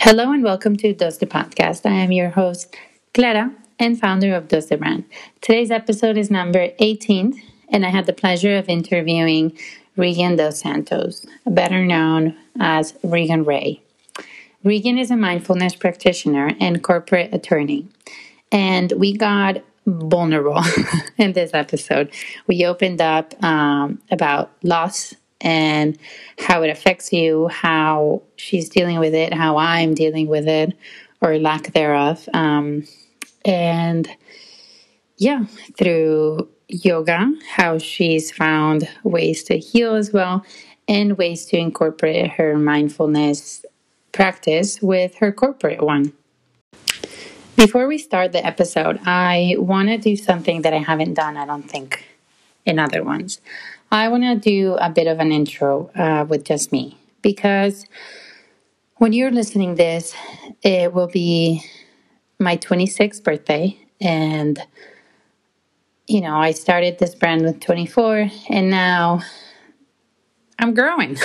Hello and welcome to Dos the Podcast. I am your host, Clara, and founder of Dos the Brand. Today's episode is number 18, and I had the pleasure of interviewing Reegan Dos Santos, better known as Reegan Ray. Reegan is a mindfulness practitioner and corporate attorney, and we got vulnerable in this episode. We opened up um, about loss and how it affects you, how she's dealing with it, how I'm dealing with it, or lack thereof. Um, and yeah, through yoga, how she's found ways to heal as well, and ways to incorporate her mindfulness practice with her corporate one. Before we start the episode, I want to do something that I haven't done, I don't think, in other ones. I want to do a bit of an intro uh, with just me because when you're listening this, it will be my 26th birthday and you know, I started this brand with 24 and now I'm growing.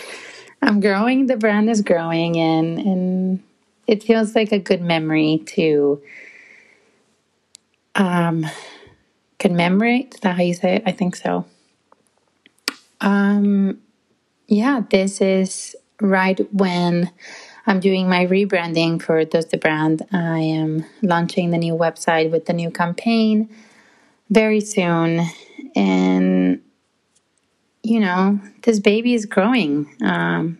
I'm growing, the brand is growing and and it feels like a good memory to um commemorate. Is that how you say it? I think so. Um, yeah, this is right when I'm doing my rebranding for Dos the Brand. I am launching the new website with the new campaign very soon. And, you know, this baby is growing. Um,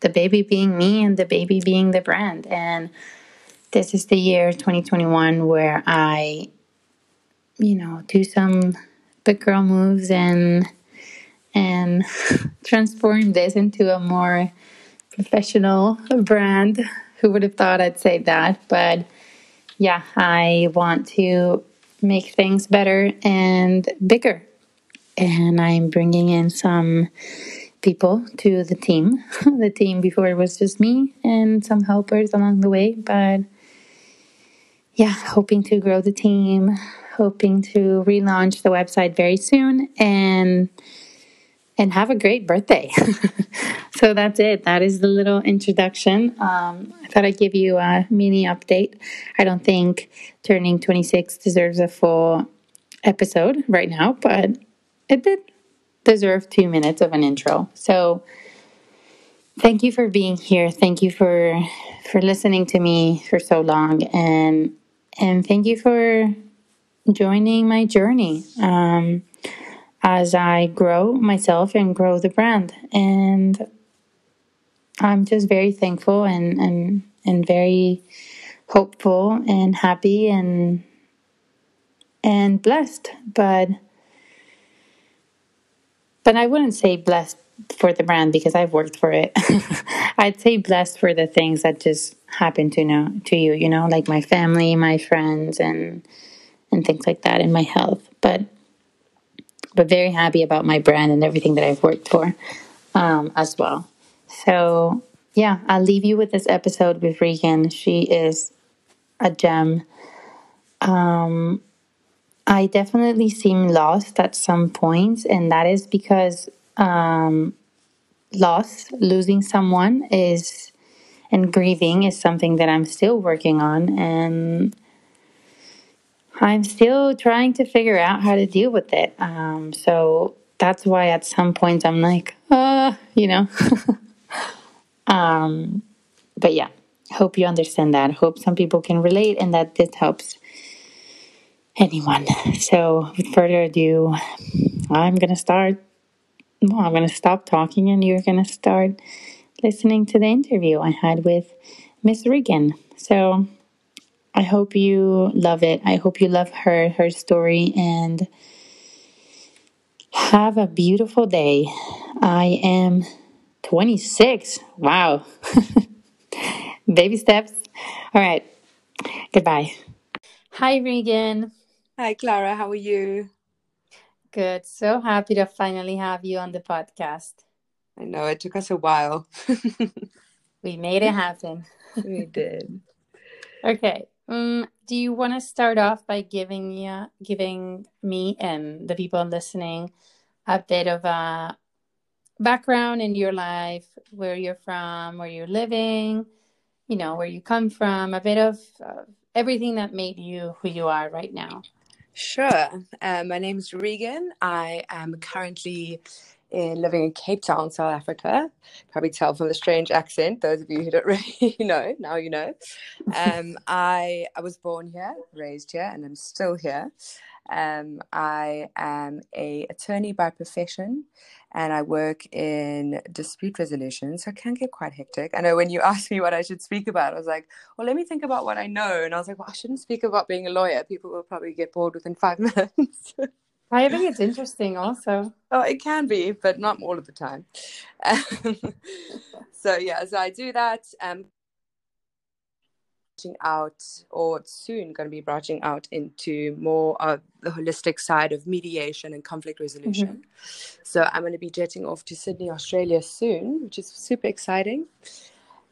the baby being me and the baby being the brand. And this is the year 2021 where I, you know, do some big girl moves and and transform this into a more professional brand. Who would have thought I'd say that? But yeah, I want to make things better and bigger. And I'm bringing in some people to the team. the team before it was just me and some helpers along the way. But yeah, hoping to grow the team, hoping to relaunch the website very soon. And and have a great birthday. so that's it. That is the little introduction. Um, I thought I'd give you a mini update. I don't think turning 26 deserves a full episode right now, but it did deserve two minutes of an intro. So thank you for being here. Thank you for for listening to me for so long, and and thank you for joining my journey. Um, as I grow myself and grow the brand. And I'm just very thankful and, and, and very hopeful and happy and and blessed. But but I wouldn't say blessed for the brand because I've worked for it. I'd say blessed for the things that just happen to know to you, you know, like my family, my friends and and things like that and my health. But but very happy about my brand and everything that I've worked for um, as well. So, yeah, I'll leave you with this episode with Reegan. She is a gem. Um, I definitely seem lost at some points, and that is because um, loss, losing someone, is and grieving is something that I'm still working on, and I'm still trying to figure out how to deal with it. Um, so that's why at some points I'm like, uh, you know. um, but yeah, hope you understand that. Hope some people can relate and that this helps anyone. So with further ado, I'm gonna start. Well, I'm gonna stop talking, and you're gonna start listening to the interview I had with Miss Reegan. So I hope you love it. I hope you love her, her story, and have a beautiful day. I am 26. Wow. Baby steps. All right. Goodbye. Hi, Reegan. Hi, Clara. How are you? Good. So happy to finally have you on the podcast. I know it took us a while. we made it happen. we did. Okay. Um, do you want to start off by giving you, giving me and the people listening a bit of a background in your life, where you're from, where you're living, you know, where you come from, a bit of uh, everything that made you who you are right now. Sure. Um, my name is Reegan. I am currently in living in Cape Town, South Africa. Probably tell from the strange accent. Those of you who don't really know, now you know. Um, I I was born here, raised here, and I'm still here. Um, I am a attorney by profession, and I work in dispute resolution, so it can get quite hectic. I know when you asked me what I should speak about, I was like, well, let me think about what I know, and I was like, well, I shouldn't speak about being a lawyer. People will probably get bored within five minutes. I think it's interesting, also. Oh, it can be, but not all of the time. so yeah, so I do that. Um, branching out or soon going to be branching out into more of the holistic side of mediation and conflict resolution. Mm-hmm. So I'm going to be jetting off to Sydney, Australia soon, which is super exciting.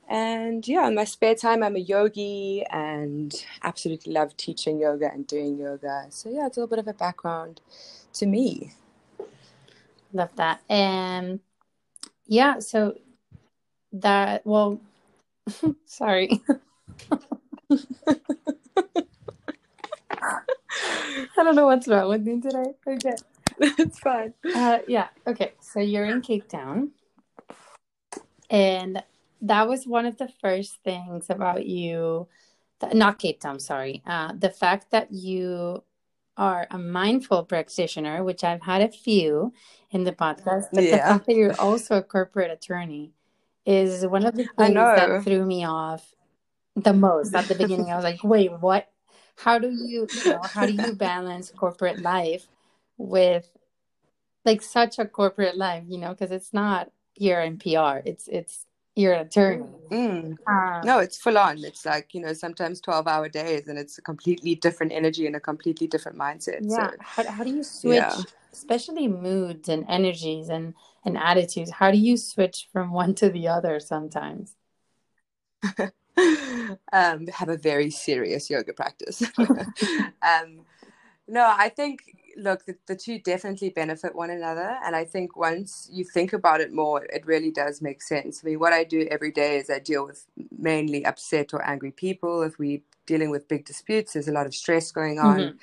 And yeah, in my spare time, I'm a yogi and absolutely love teaching yoga and doing yoga. So yeah, it's a little bit of a background to me. Love that. And yeah, so that, well, sorry. I don't know what's wrong with me today. Okay. It's fine. Uh, yeah. Okay. So you're in Cape Town. And that was one of the first things about you, not Cape Town, sorry. Uh, the fact that you are a mindful practitioner, which I've had a few in the podcast, but yeah. the fact that you're also a corporate attorney is one of the things that threw me off the most at the beginning. I was like, wait, what? How do you, you know, how do you balance corporate life with like such a corporate life, you know, because it's not here in PR. It's it's you're an attorney. Mm. Um, no, it's full on. It's like, you know, sometimes 12 hour days and it's a completely different energy and a completely different mindset. Yeah. So, how, how do you switch, yeah. especially moods and energies and, and attitudes? How do you switch from one to the other sometimes? um, have a very serious yoga practice. um, no, I think look, the, the two definitely benefit one another. And I think once you think about it more, it really does make sense. I mean, what I do every day is I deal with mainly upset or angry people. If we're dealing with big disputes, there's a lot of stress going on. Mm-hmm.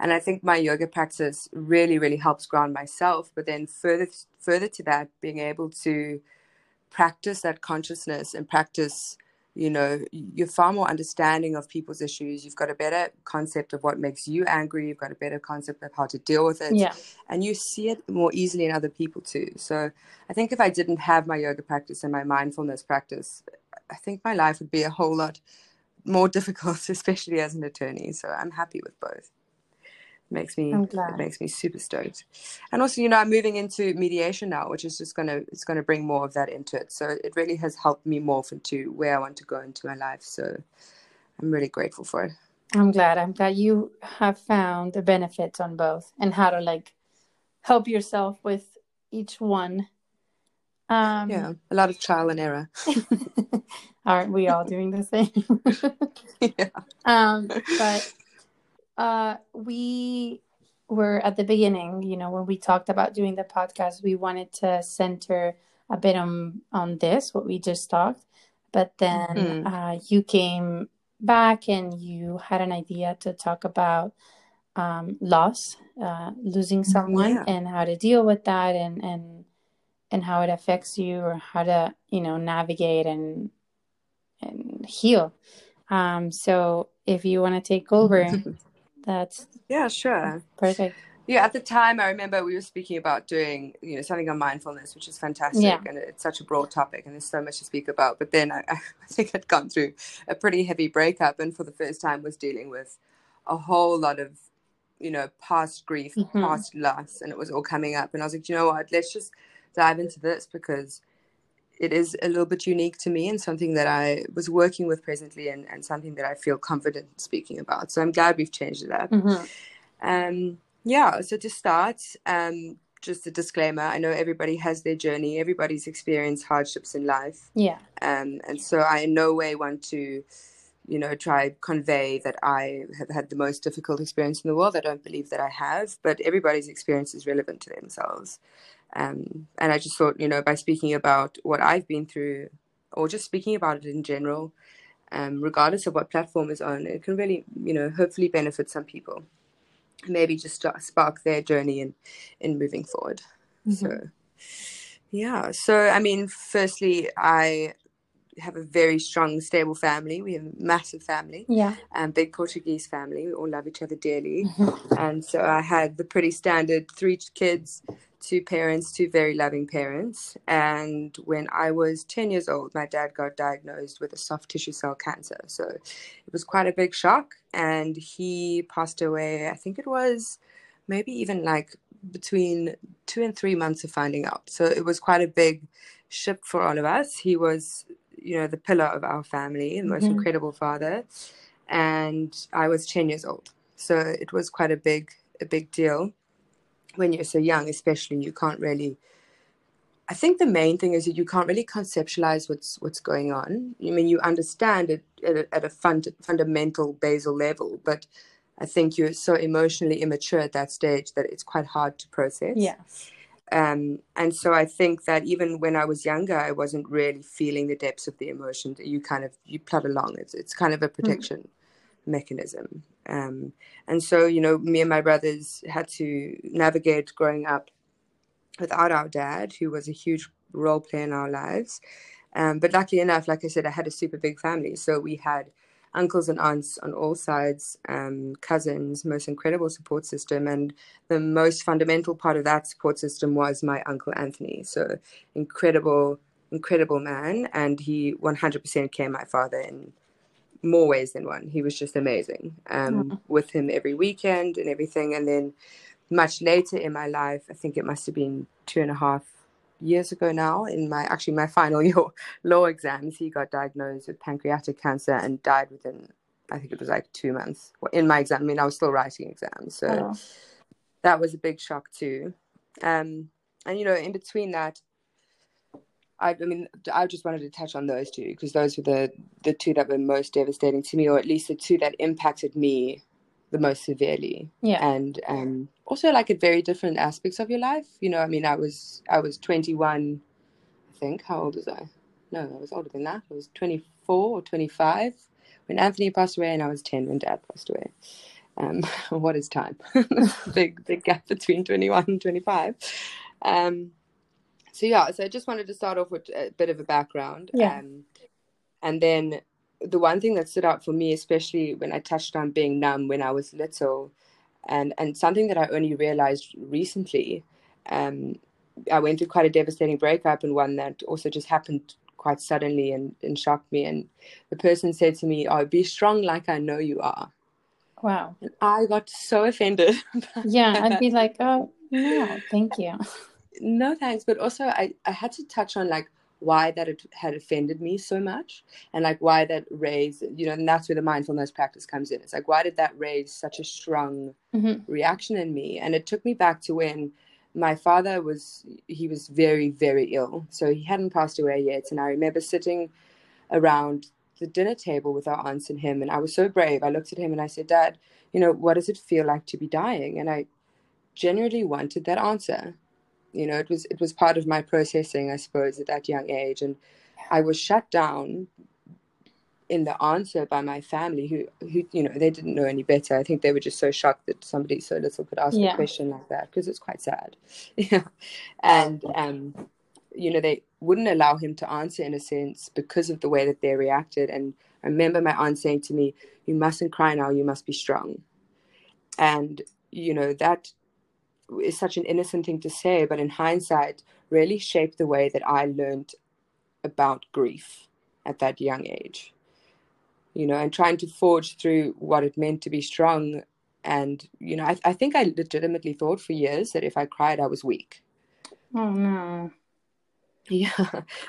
And I think my yoga practice really, really helps ground myself. But then further, further to that, being able to practice that consciousness and practice you know you're far more understanding of people's issues. You've got a better concept of what makes you angry. You've got a better concept of how to deal with it. Yeah. and you see it more easily in other people too. So i think if i didn't have my yoga practice and my mindfulness practice i think my life would be a whole lot more difficult especially as an attorney. So i'm happy with both makes me it makes me super stoked. And also you know i'm moving into mediation now which is just gonna it's gonna bring more of that into it. So it really has helped me morph into where i want to go into my life. So i'm really grateful for it. I'm glad. I'm glad you have found the benefits on both and how to like help yourself with each one. Um yeah a lot of trial and error. Aren't we all doing the same? Yeah. Um but uh, we were at the beginning, you know, when we talked about doing the podcast, we wanted to center a bit on on this, what we just talked. But then mm-hmm. uh, you came back and you had an idea to talk about um, loss, uh, losing someone, yeah. and how to deal with that, and and and how it affects you, or how to you know navigate and and heal. Um, so if you want to take over. That's yeah, sure, perfect. Yeah, at the time, I remember we were speaking about doing, you know, something on mindfulness, which is fantastic, yeah. and it's such a broad topic, and there's so much to speak about. But then I, I think I'd gone through a pretty heavy breakup, and for the first time, was dealing with a whole lot of, you know, past grief, mm-hmm. past loss, and it was all coming up. And I was like, you know what? Let's just dive into this because it is a little bit unique to me and something that I was working with presently and, and something that I feel confident speaking about. So I'm glad we've changed it up. Mm-hmm. Um, yeah, so to start, um, just a disclaimer I know everybody has their journey, everybody's experienced hardships in life. Yeah. Um, and so I in no way want to, you know, try convey that I have had the most difficult experience in the world. I don't believe that I have, but everybody's experience is relevant to themselves. Um, and I just thought, you know, by speaking about what I've been through or just speaking about it in general, um, regardless of what platform is on. It can really, you know, hopefully benefit some people. Maybe just spark their journey in in moving forward. Mm-hmm. So, yeah. So, I mean, firstly, I have a very strong, stable family. We have a massive family. Yeah. Um, big Portuguese family. We all love each other dearly. Mm-hmm. And so I had the pretty standard three kids, two parents, two very loving parents. And when I was 10 years old, my dad got diagnosed with a soft tissue cell cancer. So it was quite a big shock. And he passed away, I think it was maybe even like between two and three months of finding out. So it was quite a big shift for all of us. He was you know, the pillar of our family, the most mm-hmm. incredible father. And I was 10 years old. So it was quite a big, a big deal. When you're so young, especially, you can't really. I think the main thing is that you can't really conceptualize what's what's going on. I mean, you understand it at a, at a fund, fundamental basal level, but I think you're so emotionally immature at that stage that it's quite hard to process. Yeah. Um, and so I think that even when I was younger, I wasn't really feeling the depths of the emotion. You kind of you plod along. It's it's kind of a mm-hmm. protection mm-hmm. Mechanism. Um, and so you know, me and my brothers had to navigate growing up without our dad, who was a huge role player in our lives. Um, but luckily enough, like I said, I had a super big family, so we had uncles and aunts on all sides, um, cousins, most incredible support system. And the most fundamental part of that support system was my uncle Anthony. So incredible, incredible man. And he 100% became my father in more ways than one. He was just amazing um, mm. with him every weekend and everything. And then much later in my life, I think it must have been two and a half years ago now in my actually my final year law exams he got diagnosed with pancreatic cancer and died within i think it was like two months in my exam i mean i was still writing exams so oh. that was a big shock too um, and you know in between that I, I mean i just wanted to touch on those two because those were the the two that were most devastating to me or at least the two that impacted me the most severely. Yeah. And um, also like at very different aspects of your life. You know, I mean, I was I was 21, I think. How old was I? No, I was older than that. I was 24 or 25 when Anthony passed away, and I was 10 when Dad passed away. Um, what is time? big big gap between 21 and 25. Um, so yeah, so I just wanted to start off with a bit of a background. Yeah. Um, and then the one thing that stood out for me, especially when I touched on being numb when I was little, and and something that I only realized recently, um, I went through quite a devastating breakup and one that also just happened quite suddenly and, and shocked me. And the person said to me, "Oh, be strong like I know you are." Wow. And I got so offended. Yeah, I'd be like, "Oh, no, thank you." no thanks, but also I I had to touch on like why that had offended me so much and like why that raised you know and that's where the mindfulness practice comes in. It's like why did that raise such a strong mm-hmm. reaction in me? And it took me back to when my father was he was very very ill. So he hadn't passed away yet. And i remember sitting around the dinner table with our aunts and him. And i was so brave. I looked at him and i said dad you know what does it feel like to be dying? And i genuinely wanted that answer you know it was it was part of my processing i suppose at that young age. And i was shut down in the answer by my family who who you know they didn't know any better. I think they were just so shocked that somebody so little could ask yeah. a question like that because it's quite sad. Yeah. And um you know they wouldn't allow him to answer in a sense because of the way that they reacted. And i remember my aunt saying to me you mustn't cry now you must be strong. And you know that is such an innocent thing to say, but in hindsight, really shaped the way that I learned about grief at that young age. You know, and trying to forge through what it meant to be strong. And, you know, I, I think I legitimately thought for years that if I cried, I was weak. Oh, no. Yeah.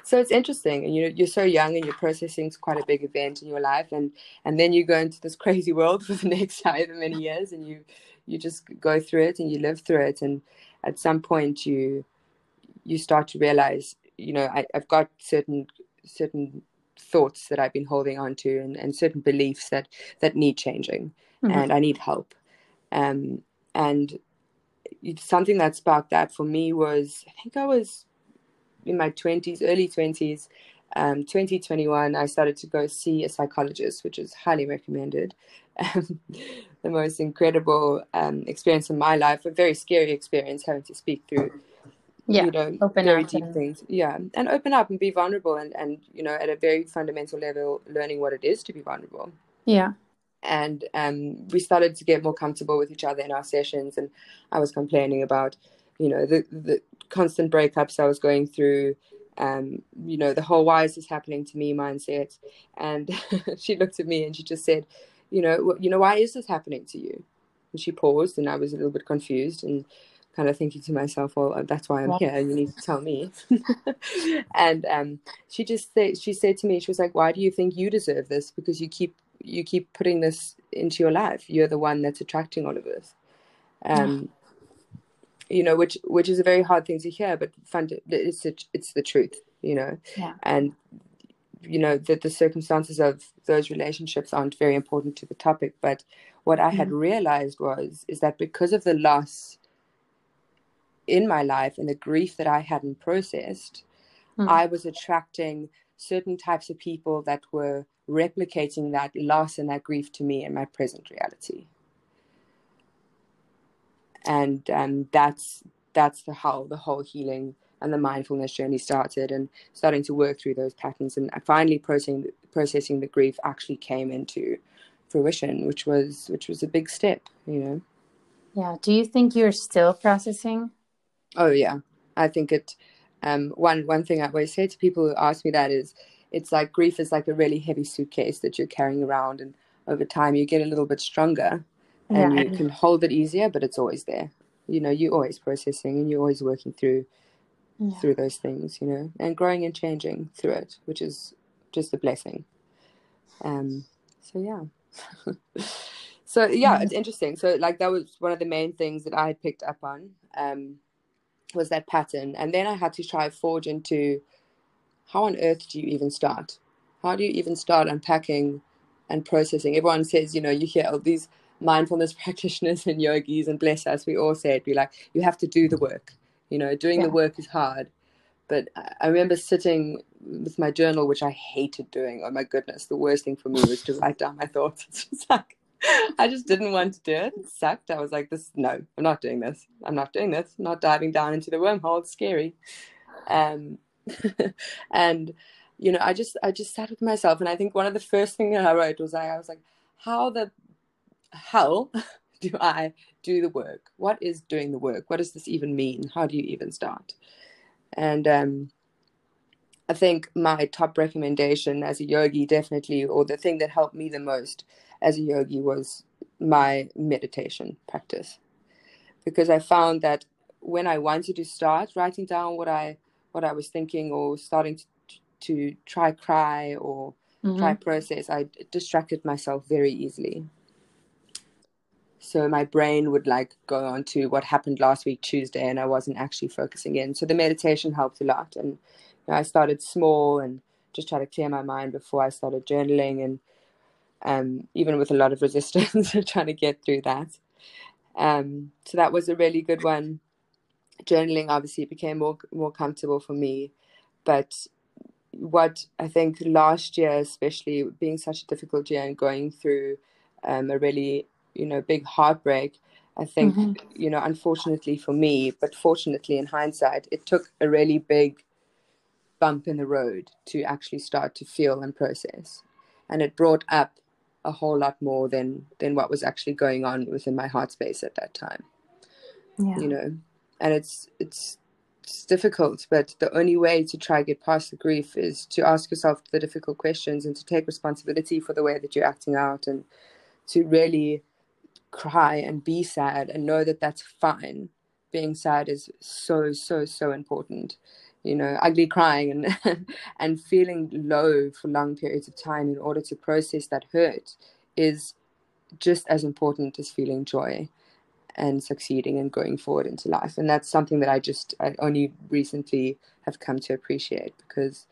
So it's interesting. And you know, you're so young and you're processing quite a big event in your life and and then you go into this crazy world for the next however many years and you you just go through it and you live through it and at some point you you start to realize you know I, have got certain certain thoughts that I've been holding on to and, and certain beliefs that that need changing mm-hmm. and I need help um and something that sparked that for me was I think I was in my 20s early 20s um, 2021, I started to go see a psychologist, which is highly recommended. Um, the most incredible um, experience in my life, a very scary experience having to speak through, yeah, you know, open very deep and... things. Yeah, and open up and be vulnerable, and and you know, at a very fundamental level, learning what it is to be vulnerable. Yeah. And um, we started to get more comfortable with each other in our sessions, and I was complaining about, you know, the the constant breakups I was going through, um, you know, the whole why is this happening to me mindset. And she looked at me and she just said, you know, you know, why is this happening to you? And she paused and I was a little bit confused and kind of thinking to myself, well, that's why I'm here. You need to tell me. and um, she just said, she said to me, she was like, why do you think you deserve this? Because you keep, you keep putting this into your life. You're the one that's attracting all of this. Um, you know, which which is a very hard thing to hear, but it's a, it's the truth, you know, yeah. and you know that the circumstances of those relationships aren't very important to the topic. But what I mm had realized was is that because of the loss in my life and the grief that I hadn't processed, mm I was attracting certain types of people that were replicating that loss and that grief to me in my present reality and um, that's that's the how the whole healing and the mindfulness journey started and starting to work through those patterns and finally processing processing the grief actually came into fruition which was which was a big step you know? Yeah. Do you think you're still processing? Oh yeah. I think it um, one one thing i always say to people who ask me that is it's like grief is like a really heavy suitcase that you're carrying around and over time you get a little bit stronger and yeah. you can hold it easier, but it's always there. You know, you're always processing and you're always working through yeah. through those things, you know, and growing and changing through it, which is just a blessing. Um, so yeah. so yeah, it's interesting. So like that was one of the main things that I had picked up on, um, was that pattern. And then I had to try forge into how on earth do you even start? How do you even start unpacking and processing? Everyone says, you know, you hear all these mindfulness practitioners and yogis and bless us we all said we like you have to do the work. You know doing yeah. the work is hard. But i remember sitting with my journal which i hated doing. Oh my goodness the worst thing for me was to write down my thoughts. It's just like i just didn't want to do it. It sucked. I was like this no i'm not doing this. I'm not doing this. I'm not diving down into the wormhole. It's scary. Um and you know i just i just sat with myself. And i think one of the first things that i wrote was I, I was like how the how do I do the work? What is doing the work? What does this even mean? How do you even start? And um, I think my top recommendation as a yogi, definitely, or the thing that helped me the most as a yogi was my meditation practice. Because I found that when I wanted to start writing down what I what I was thinking or starting to, to try cry or mm-hmm. try process, I distracted myself very easily so my brain would like go on to what happened last week tuesday and i wasn't actually focusing in. So the meditation helped a lot and you know, i started small and just try to clear my mind before i started journaling and um, even with a lot of resistance trying to get through that. Um, so that was a really good one. Journaling obviously became more more comfortable for me but what i think last year especially being such a difficult year and going through um, a really you know big heartbreak i think mm-hmm. you know unfortunately for me but fortunately in hindsight it took a really big bump in the road to actually start to feel and process and it brought up a whole lot more than than what was actually going on within my heart space at that time yeah. you know and it's it's it's difficult, but the only way to try get past the grief is to ask yourself the difficult questions and to take responsibility for the way that you're acting out and to really cry and be sad and know that that's fine. Being sad is so, so, so important. You know, ugly crying and and feeling low for long periods of time in order to process that hurt is just as important as feeling joy and succeeding and going forward into life. And that's something that I just I only recently have come to appreciate because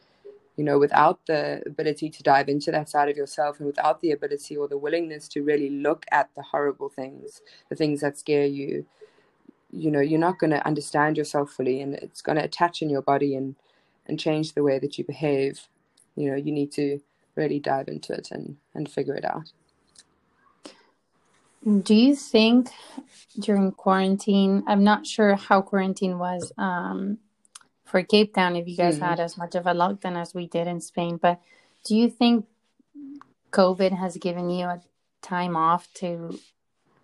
you know, without the ability to dive into that side of yourself and without the ability or the willingness to really look at the horrible things, the things that scare you, you know, you're not going to understand yourself fully and it's going to attach in your body and, and change the way that you behave. you know you need to really dive into it and and figure it out do you think during quarantine i'm not sure how quarantine was um, for cape town if you guys mm-hmm. had as much of a lockdown as we did in spain but do you think covid has given you a time off to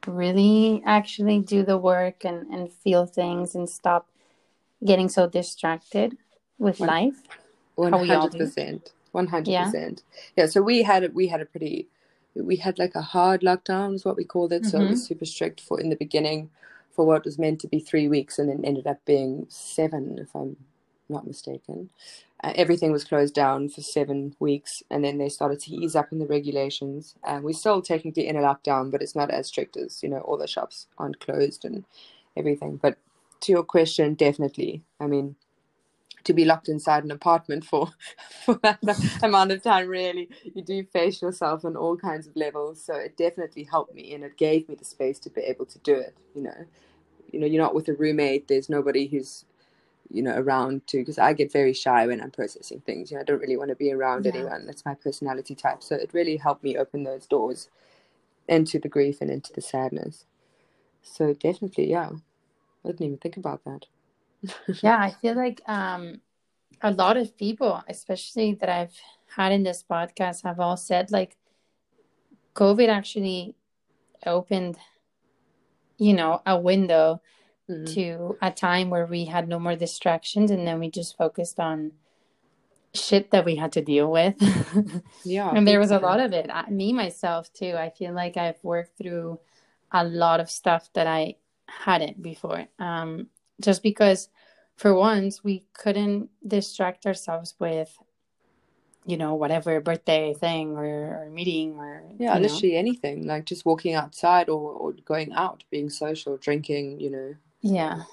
really actually do the work and, and feel things and stop getting so distracted with One, life 100% 100% yeah. yeah so we had we had a pretty we had like a hard lockdown is what we called it. So mm-hmm. it was mm-hmm. super strict for in the beginning for what was meant to be three weeks and then ended up being seven, if I'm not mistaken. Uh, everything was closed down for seven weeks and then they started to ease up in the regulations. And we're still technically in a lockdown, but it's not as strict as, you know, all the shops aren't closed and everything. But to your question, definitely. I mean, to be locked inside an apartment for for that amount of time really you do face yourself on all kinds of levels so it definitely helped me and it gave me the space to be able to do it you know you know you're not with a roommate there's nobody who's you know around to because i get very shy when i'm processing things you know i don't really want to be around yeah. anyone. That's my personality type. So it really helped me open those doors into the grief and into the sadness. So definitely yeah. I didn't even think about that. Yeah, I feel like um, a lot of people, especially that I've had in this podcast, have all said like COVID actually opened, you know, a window mm-hmm. to a time where we had no more distractions and then we just focused on shit that we had to deal with. yeah. and there was a lot of it. I, me, myself, too. I feel like I've worked through a lot of stuff that I hadn't before. Um, just because for once we couldn't distract ourselves with you know whatever birthday thing or, or meeting or yeah literally know. anything like just walking outside or, or going out being social drinking you know yeah.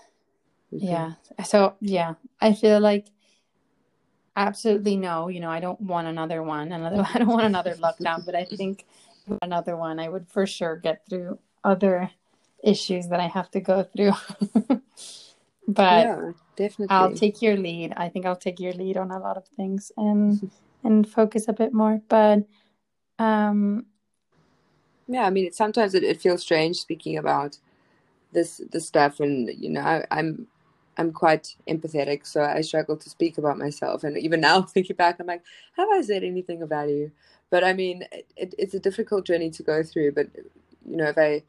Okay. yeah. so yeah. I feel like absolutely no. You know i don't want another one. Another i don't want another lockdown but i think another one i would for sure get through other issues that i have to go through. But yeah, definitely. I'll take your lead. I think i'll take your lead on a lot of things and and focus a bit more. But um yeah i mean it, sometimes it, it feels strange speaking about this this stuff and you know I, i'm i'm quite empathetic so i struggle to speak about myself. And even now thinking back i'm like have i said anything of value but i mean it, it's a difficult journey to go through but you know if i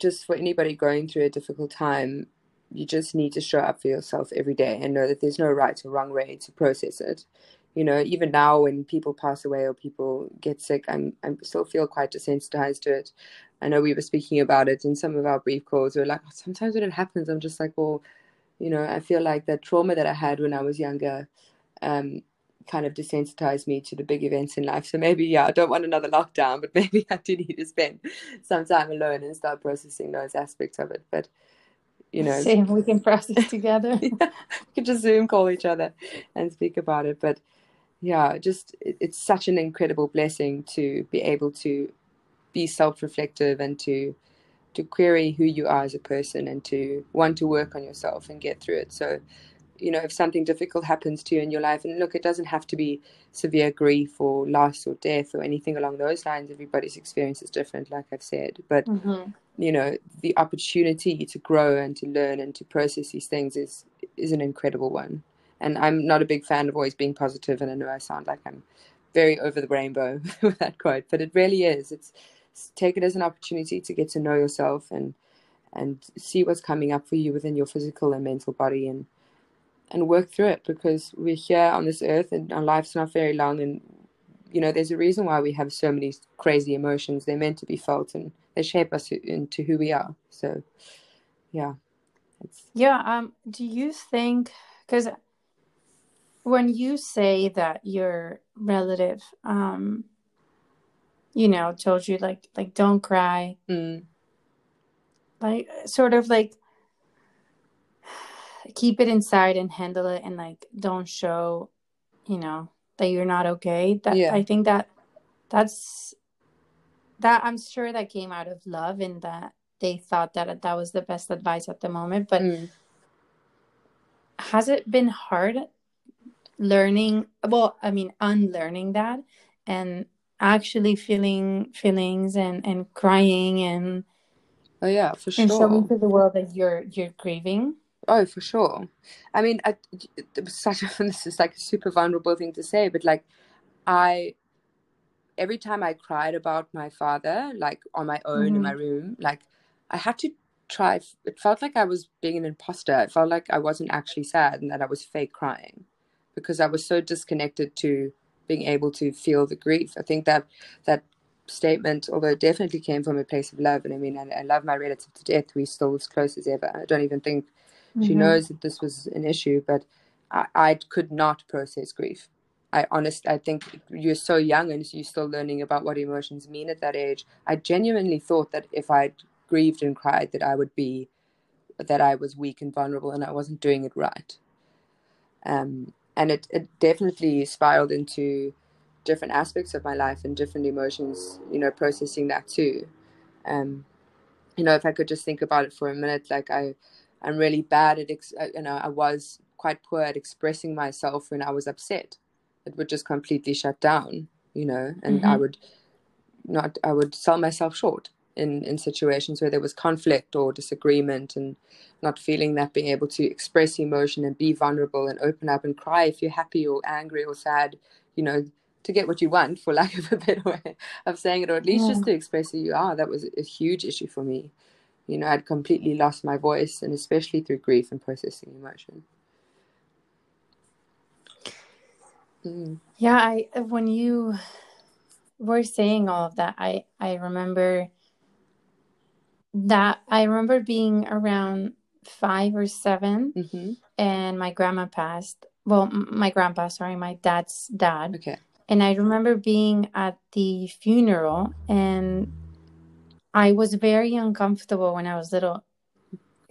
just for anybody going through a difficult time you just need to show up for yourself every day and know that there's no right or wrong way to process it. You know even now when people pass away or people get sick i'm i still feel quite desensitized to it i know we were speaking about it in some of our brief calls. We are like oh, sometimes when it happens i'm just like well you know i feel like that trauma that i had when i was younger um, kind of desensitized me to the big events in life. So maybe yeah i don't want another lockdown but maybe i do need to spend some time alone and start processing those aspects of it. But you know same we can process together. Yeah, we can just zoom call each other and speak about it. But yeah just it, it's such an incredible blessing to be able to be self-reflective and to to query who you are as a person and to want to work on yourself and get through it. So you know if something difficult happens to you in your life and look it doesn't have to be severe grief or loss or death or anything along those lines everybody's experience is different like i've said. But mm-hmm. you know the opportunity to grow and to learn and to process these things is is an incredible one. And i'm not a big fan of always being positive and i know i sound like i'm very over the rainbow with that quote but it really is. It's, it's take it as an opportunity to get to know yourself and and see what's coming up for you within your physical and mental body and and work through it because we're here on this earth and our life's not very long and you know there's a reason why we have so many crazy emotions they're meant to be felt and they shape us into who we are. So, yeah. It's... Yeah. Um. Do you think because when you say that your relative, um, you know, told you like like don't cry, mm. like sort of like keep it inside and handle it and like don't show you know that you're not okay that yeah. i think that that's that I'm sure that came out of love and that they thought that that was the best advice at the moment. But mm. has it been hard learning well i mean unlearning that and actually feeling feelings and and crying and oh yeah for sure and showing to the world that you're you're grieving. Oh for sure. I mean I, it was such a, this is like a super vulnerable thing to say but like i every time i cried about my father like on my own mm-hmm. in my room like i had to try it felt like i was being an imposter. It felt like i wasn't actually sad and that i was fake crying because i was so disconnected to being able to feel the grief i think that that statement although it definitely came from a place of love and i mean i, I love my relative to death we're still as close as ever i don't even think mm-hmm. she knows that this was an issue but I, I could not process grief I honestly, I think you're so young and you're still learning about what emotions mean at that age. I genuinely thought that if I'd grieved and cried that I would be that I was weak and vulnerable and I wasn't doing it right. Um, and it, it definitely spiraled into different aspects of my life and different emotions, you know, processing that too. Um, you know, if I could just think about it for a minute, like I, I'm really bad at, ex- uh, you know, I was quite poor at expressing myself when I was upset. It would just completely shut down, you know, and mm-hmm. I would not, I would sell myself short in in situations where there was conflict or disagreement and not feeling that being able to express emotion and be vulnerable and open up and cry if you're happy or angry or sad you know to get what you want for lack of a better way of saying it or at least yeah. just to express who you are that was a huge issue for me you know i'd completely lost my voice and especially through grief and processing emotion mm. yeah i when you were saying all of that i i remember that I remember being around five or 7 mm-hmm. and my grandma passed. Well, my grandpa, sorry, my dad's dad. Okay. And I remember being at the funeral, and I was very uncomfortable when I was little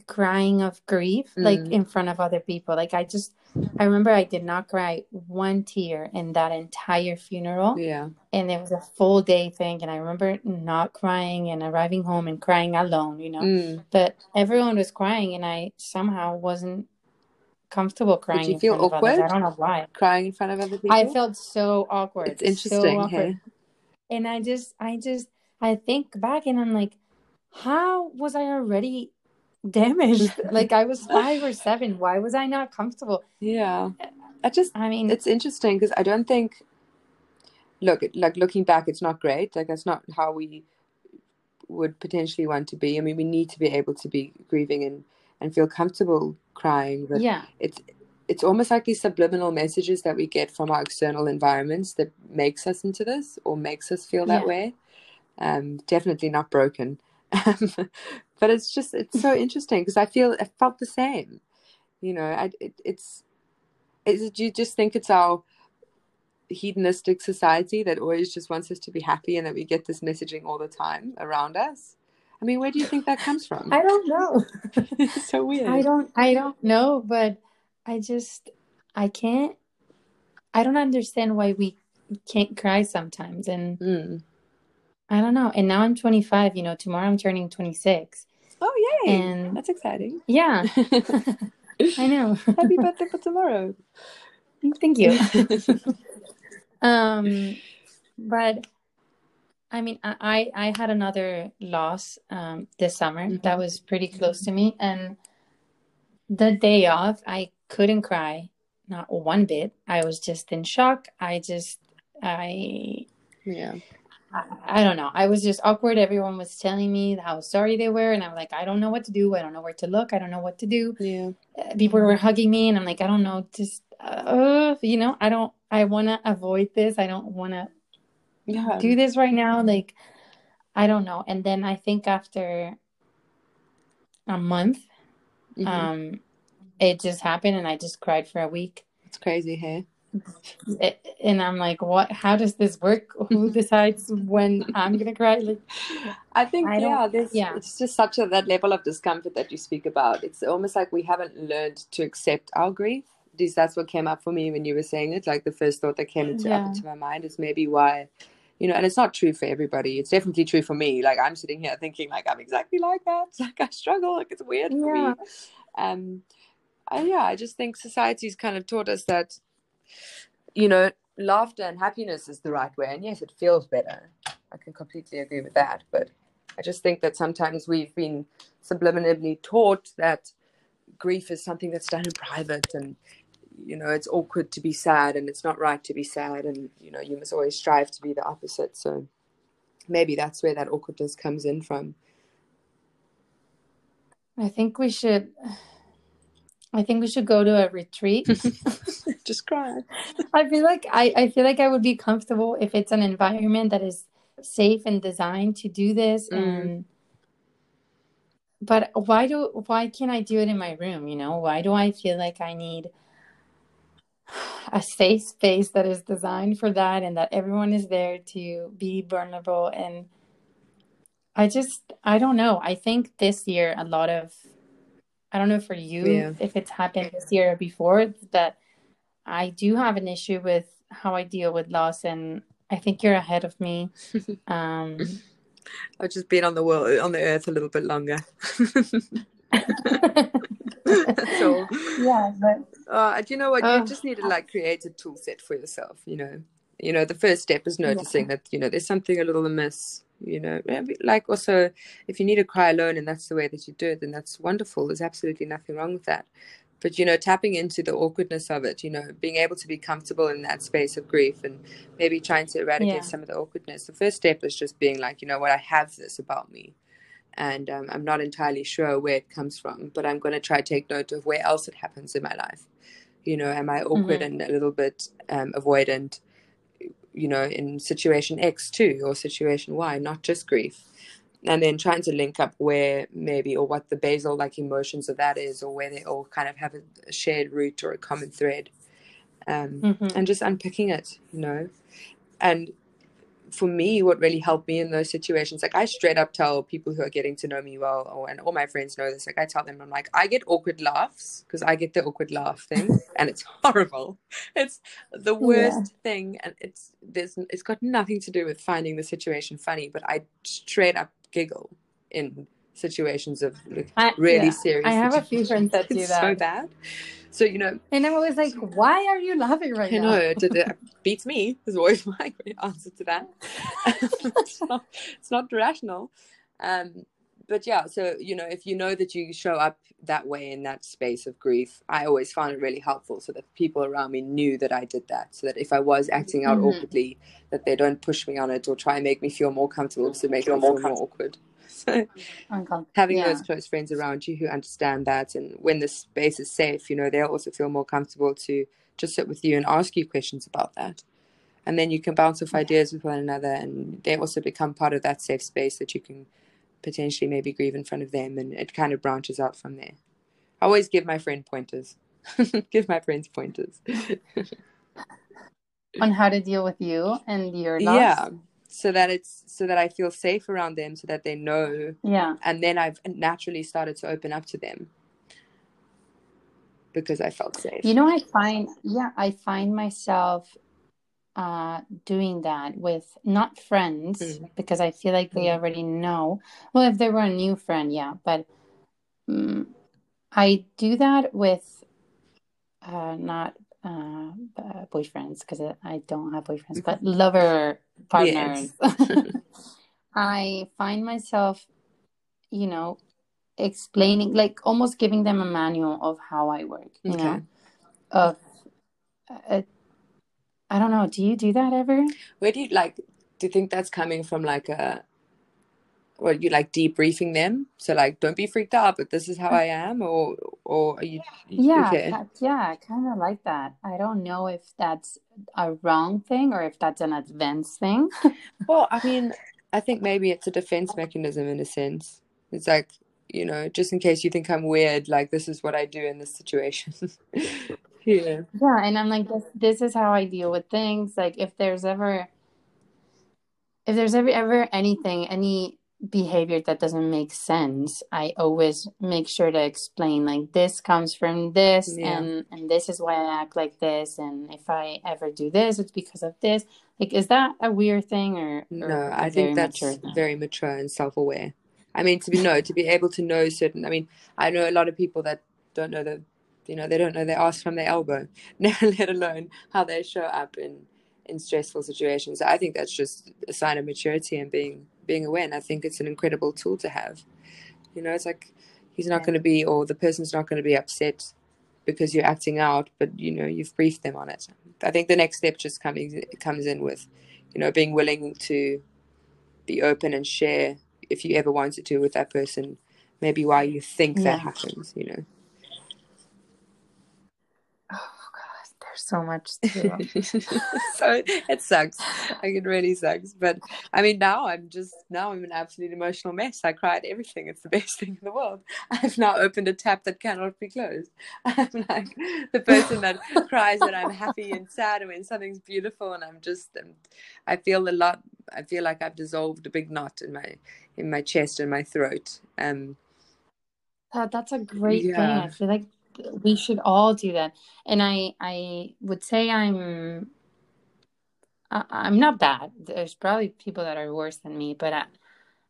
crying of grief mm. like in front of other people. Like i just i remember i did not cry one tear in that entire funeral. Yeah. And it was a full day thing and i remember not crying and arriving home and crying alone you know? Mm. but everyone was crying and i somehow wasn't comfortable crying did you feel awkward i don't know why. crying in front of other people? i felt so awkward it's interesting so hey? and i just i just i think back and i'm like how was i already damaged. like I was five or seven. Why was I not comfortable? Yeah. I just, I mean, it's interesting because I don't think, look, like looking back, it's not great. Like that's not how we would potentially want to be. I mean, we need to be able to be grieving and, and feel comfortable crying. But yeah. it's, it's almost like these subliminal messages that we get from our external environments that makes us into this or makes us feel that yeah. way. Um, definitely not broken. but it's just it's so interesting because I feel I felt the same. You know, I, it, it's is it, you just think it's our hedonistic society that always just wants us to be happy and that we get this messaging all the time around us. I mean, where do you think that comes from? I don't know. it's so weird. I don't I don't know, but I just I can't I don't understand why we can't cry sometimes and mm. I don't know. And now I'm 25, you know, tomorrow I'm turning 26. Oh, yay. And that's exciting. Yeah. I know. Happy birthday for tomorrow. Thank you. um, but I mean, I I had another loss um, this summer mm-hmm. that was pretty close to me, and the day off, I couldn't cry, not one bit. I was just in shock. I just I yeah I, don't know. I was just awkward. Everyone was telling me how sorry they were, and I'm like, I don't know what to do. I don't know where to look. I don't know what to do. Yeah. Uh, people were hugging me, and I'm like, I don't know. Just, uh, you know, I don't. I want to avoid this. I don't want to yeah. do this right now. Like, I don't know. And then I think after a month, mm-hmm. um, it just happened, and I just cried for a week. It's crazy, hey and I'm like, what? How does this work? Who decides when I'm gonna cry? Like, I think I yeah, there's yeah. It's just such a that level of discomfort that you speak about. It's almost like we haven't learned to accept our grief. This that's what came up for me when you were saying it. Like the first thought that came into yeah. up into my mind is maybe why, you know, and it's not true for everybody. It's definitely true for me. Like I'm sitting here thinking like I'm exactly like that. Like I struggle. Like it's weird for yeah. me. Um, and yeah, I just think society's kind of taught us that you know, laughter and happiness is the right way. And yes, it feels better. I can completely agree with that. But I just think that sometimes we've been subliminally taught that grief is something that's done in private and you know it's awkward to be sad and it's not right to be sad and you know you must always strive to be the opposite so maybe that's where that awkwardness comes in from i think we should i think we should go to a retreat. Just cry. I feel like I, I feel like i would be comfortable if it's an environment that is safe and designed to do this mm. and but why do why can't i do it in my room you know? Why do i feel like i need a safe space that is designed for that and that everyone is there to be vulnerable and i just i don't know. I think this year a lot of i don't know for you yeah. if it's happened this year or before but i do have an issue with how i deal with loss and i think you're ahead of me um I've just been on the world on the earth a little bit longer. so yeah, but uh, do you know what? Uh, you just need to like create a tool set for yourself. You know, you know, the first step is noticing yeah. that you know there's something a little amiss. You know, like also if you need to cry alone and that's the way that you do it, then that's wonderful. There's absolutely nothing wrong with that but you know tapping into the awkwardness of it you know being able to be comfortable in that space of grief and maybe trying to eradicate yeah. some of the awkwardness the first step is just being like you know what i have this about me and um, i'm not entirely sure where it comes from but i'm going to try to take note of where else it happens in my life you know am i awkward mm-hmm. and a little bit um, avoidant you know in situation x too or situation y not just grief. And then trying to link up where maybe or what the basal like emotions of that is or where they all kind of have a, shared root or a common thread. Um, mm-hmm. and just unpicking it you know. And for me what really helped me in those situations like i straight up tell people who are getting to know me well or, and all my friends know this like i tell them i'm like i get awkward laughs because i get the awkward laugh thing and it's horrible it's the worst yeah. thing and it's there's it's got nothing to do with finding the situation funny but i straight up giggle in situations of like I, really yeah. serious. I have a few friends that do that. So bad. So you know, and I'm always like, "Why are you laughing right I now?" I know it, it beats me. Is always my answer to that. it's, not, it's not rational. Um, but yeah, so you know, if you know that you show up that way in that space of grief, I always found it really helpful so that people around me knew that I did that. So that if I was acting out mm-hmm. awkwardly, that they don't push me on it or try and make me feel more comfortable so make me feel more awkward. So having yeah. those close friends around you who understand that and when the space is safe, you know, they'll also feel more comfortable to just sit with you and ask you questions about that. And then you can bounce off ideas with one another and they also become part of that safe space that you can potentially maybe grieve in front of them and it kind of branches out from there. I always give my friend pointers. give my friends pointers. On how to deal with you and your loss. Yeah. So that it's so that I feel safe around them so that they know. Yeah. And then I've naturally started to open up to them because I felt safe. You know, I find yeah, I find myself uh, doing that with not friends mm. because I feel like they mm. already know. Well, if they were a new friend, yeah, but um, I do that with uh, not uh, boyfriends because I don't have boyfriends, but lover partners. I find myself, you know, explaining, like almost giving them a manual of how I work, you okay. know, of uh, I don't know. Do you do that ever? Where do you like? Do you think that's coming from like a, or you like debriefing them? So like, don't be freaked out, but this is how uh, I am, or or are you? Yeah, okay? that, yeah, kind of like that. I don't know if that's a wrong thing or if that's an advanced thing. well, I mean, I think maybe it's a defense mechanism in a sense. It's like you know, just in case you think I'm weird, like this is what I do in this situation. yeah yeah and i'm like this, this is how i deal with things like if there's ever if there's ever ever anything any behavior that doesn't make sense i always make sure to explain like this comes from this yeah. and and this is why i act like this and if i ever do this it's because of this. Like is that a weird thing or, or no i think that's very mature and self-aware. I mean to be no to be able to know certain i mean i know a lot of people that don't know the you know they don't know their ass from their elbow let alone how they show up in in stressful situations. I think that's just a sign of maturity and being being aware and i think it's an incredible tool to have you know it's like he's not yeah. going to be or the person's not going to be upset because you're acting out but you know you've briefed them on it i think the next step just coming comes in with you know being willing to be open and share if you ever wanted to with that person maybe why you think yeah. that happens you know so much so it sucks. Like it really sucks. But i mean now i'm just now i'm an absolute emotional mess. I cried everything. It's the best thing in the world. I've now opened a tap that cannot be closed. I'm like the person that cries that i'm happy and sad and when something's beautiful and i'm just um, i feel a lot i feel like i've dissolved a big knot in my in my chest and my throat. Um that's a great yeah. thing i feel like we should all do that. And i i would say i'm I, i'm not bad. There's probably people that are worse than me but i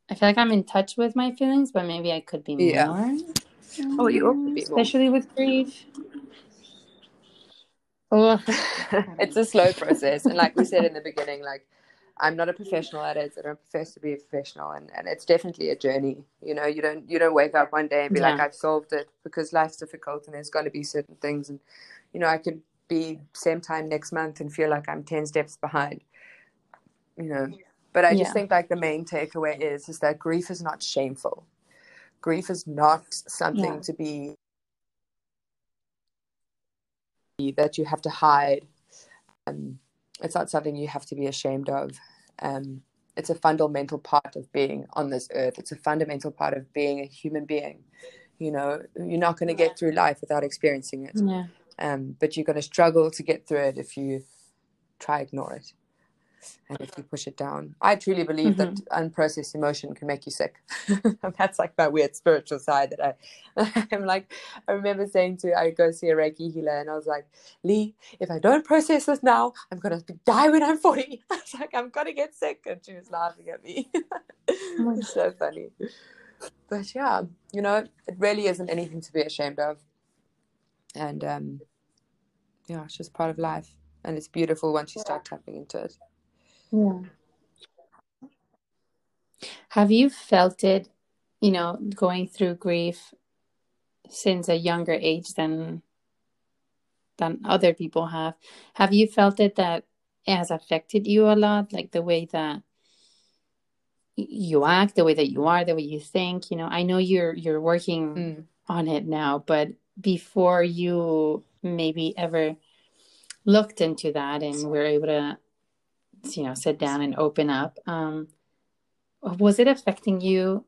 i feel like i'm in touch with my feelings but maybe i could be yeah. more. Oh you especially with grief. It's a slow process. And like we said in the beginning like I'm not a professional at it. I don't profess to be a professional, and, and it's definitely a journey. You know, you don't you don't wake up one day and be yeah. like I've solved it because life's difficult and there's going to be certain things, and you know I could be same time next month and feel like I'm ten steps behind. You know, but I just yeah. think like the main takeaway is is that grief is not shameful. Grief is not something yeah. to be that you have to hide. Um, it's not something you have to be ashamed of. Um, it's a fundamental part of being on this earth. It's a fundamental part of being a human being. You know, you're not going to get through life without experiencing it. Yeah. Um, but you're going to struggle to get through it if you try ignore it and if you push it down. I truly believe mm-hmm. that unprocessed emotion can make you sick. That's like my weird spiritual side that I, I'm like, I remember saying to, I go see a Reiki healer and I was like, Lee, if I don't process this now, I'm going to die when I'm 40. I was like, I'm going to get sick. And she was laughing at me. it's so funny. But yeah, you know, it really isn't anything to be ashamed of. And um, yeah, it's just part of life. And it's beautiful once you start tapping into it. Yeah. Have you felt it, you know, going through grief since a younger age than than other people have? Have you felt it that it has affected you a lot, like the way that you act, the way that you are, the way you think? You know, I know you're you're working mm. on it now, but before you maybe ever looked into that and were able to you know sit down and open up um, was it affecting you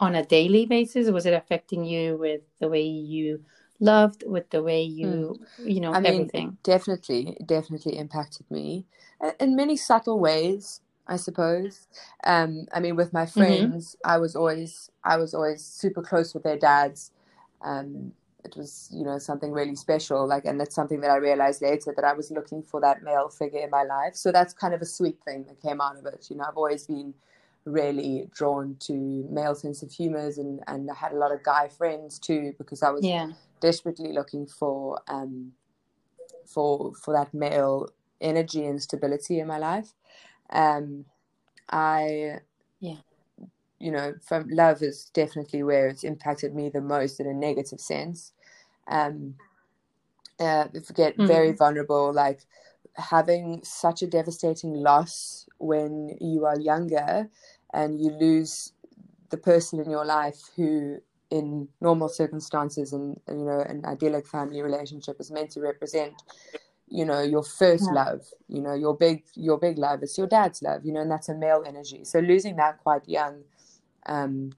on a daily basis was it affecting you with the way you loved with the way you mm. you know I everything definitely definitely impacted me in many subtle ways i suppose um i mean with my mm-hmm. friends mm-hmm. i was always i was always super close with their dads um it was you know something really special like and that's something that i realized later that i was looking for that male figure in my life. So that's kind of a sweet thing that came out of it. You know i've always been really drawn to male sense of humors and and i had a lot of guy friends too because i was yeah. desperately looking for um for for that male energy and stability in my life. Um i yeah you know, from love is definitely where it's impacted me the most in a negative sense. Um, uh, get mm. very vulnerable, like having such a devastating loss when you are younger and you lose the person in your life who in normal circumstances and you know an idyllic family relationship is meant to represent you know your first yeah. love you know your big your big love it's your dad's love you know and that's a male energy so losing that quite young um,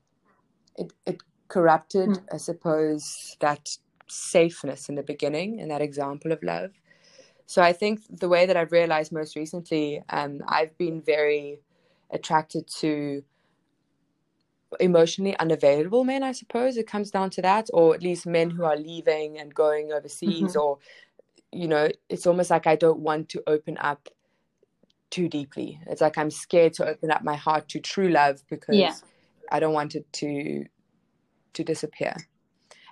it, it corrupted, mm. I suppose, that safeness in the beginning and that example of love. So I think the way that I've realized most recently, um, I've been very attracted to emotionally unavailable men, I suppose. It comes down to that, or at least men who are leaving and going overseas, mm-hmm. or, you know, it's almost like I don't want to open up too deeply. It's like I'm scared to open up my heart to true love because. Yeah I don't want it to to disappear.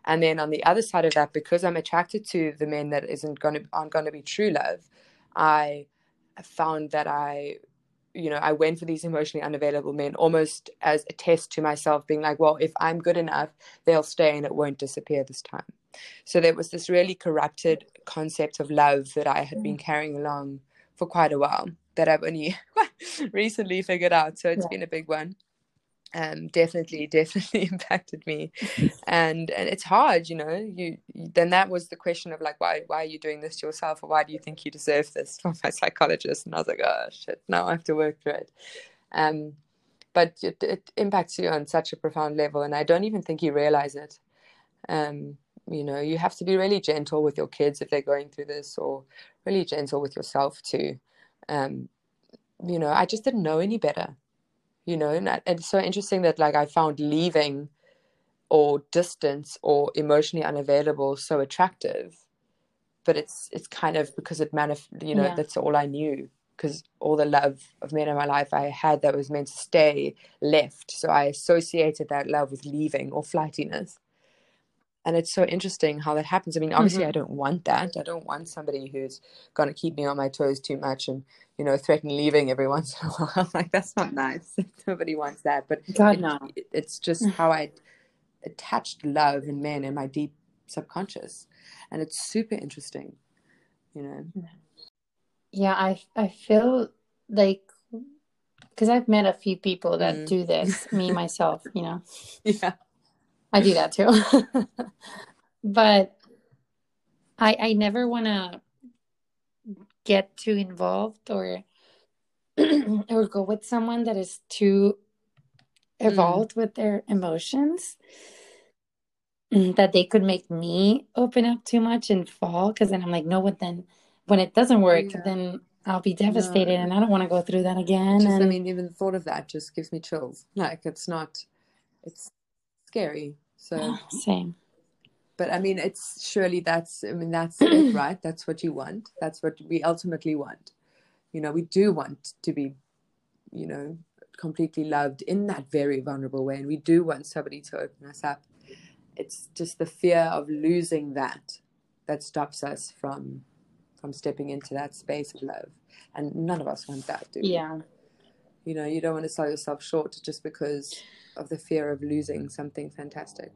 And then on the other side of that, because I'm attracted to the men that isn't going to aren't going to be true love, I found that I, you know, I went for these emotionally unavailable men almost as a test to myself, being like, well, if I'm good enough, they'll stay and it won't disappear this time. So there was this really corrupted concept of love that I had been mm. carrying along for quite a while that I've only recently figured out. So it's yeah. been a big one um, definitely definitely impacted me. And and it's hard you know you then that was the question of like why why are you doing this to yourself or why do you think you deserve this from my psychologist? And i was like oh shit now i have to work through it. Um but it, it impacts you on such a profound level and i don't even think you realize it. Um you know you have to be really gentle with your kids if they're going through this or really gentle with yourself too. Um you know i just didn't know any better you know and, it's so interesting that like i found leaving or distance or emotionally unavailable so attractive but it's it's kind of because it manif- you know yeah. that's all i knew because all the love of men in my life i had that was meant to stay left so i associated that love with leaving or flightiness and it's so interesting how that happens. I mean obviously mm-hmm. i don't want that. I don't want somebody who's going to keep me on my toes too much and you know threaten leaving every once in a while. Like that's not nice. Nobody wants that. But God, it, no. It, it's just how i attached love in men in my deep subconscious. And it's super interesting you know? Yeah. I i feel like because i've met a few people that mm. do this me myself you know? Yeah I do that too. but I I never want to get too involved or or go with someone that is too evolved mm. with their emotions that they could make me open up too much and fall because then I'm like no but then when it doesn't work yeah. then I'll be devastated no. and I don't want to go through that again just, and... I mean even the thought of that just gives me chills like it's not it's scary so ah, same. But I mean, it's surely that's I mean that's it, right? That's what you want. That's what we ultimately want. You know, we do want to be, you know, completely loved in that very vulnerable way, and we do want somebody to open us up. It's just the fear of losing that that stops us from from stepping into that space of love, and none of us want that, do we? Yeah. You know, you don't want to sell yourself short just because of the fear of losing something fantastic.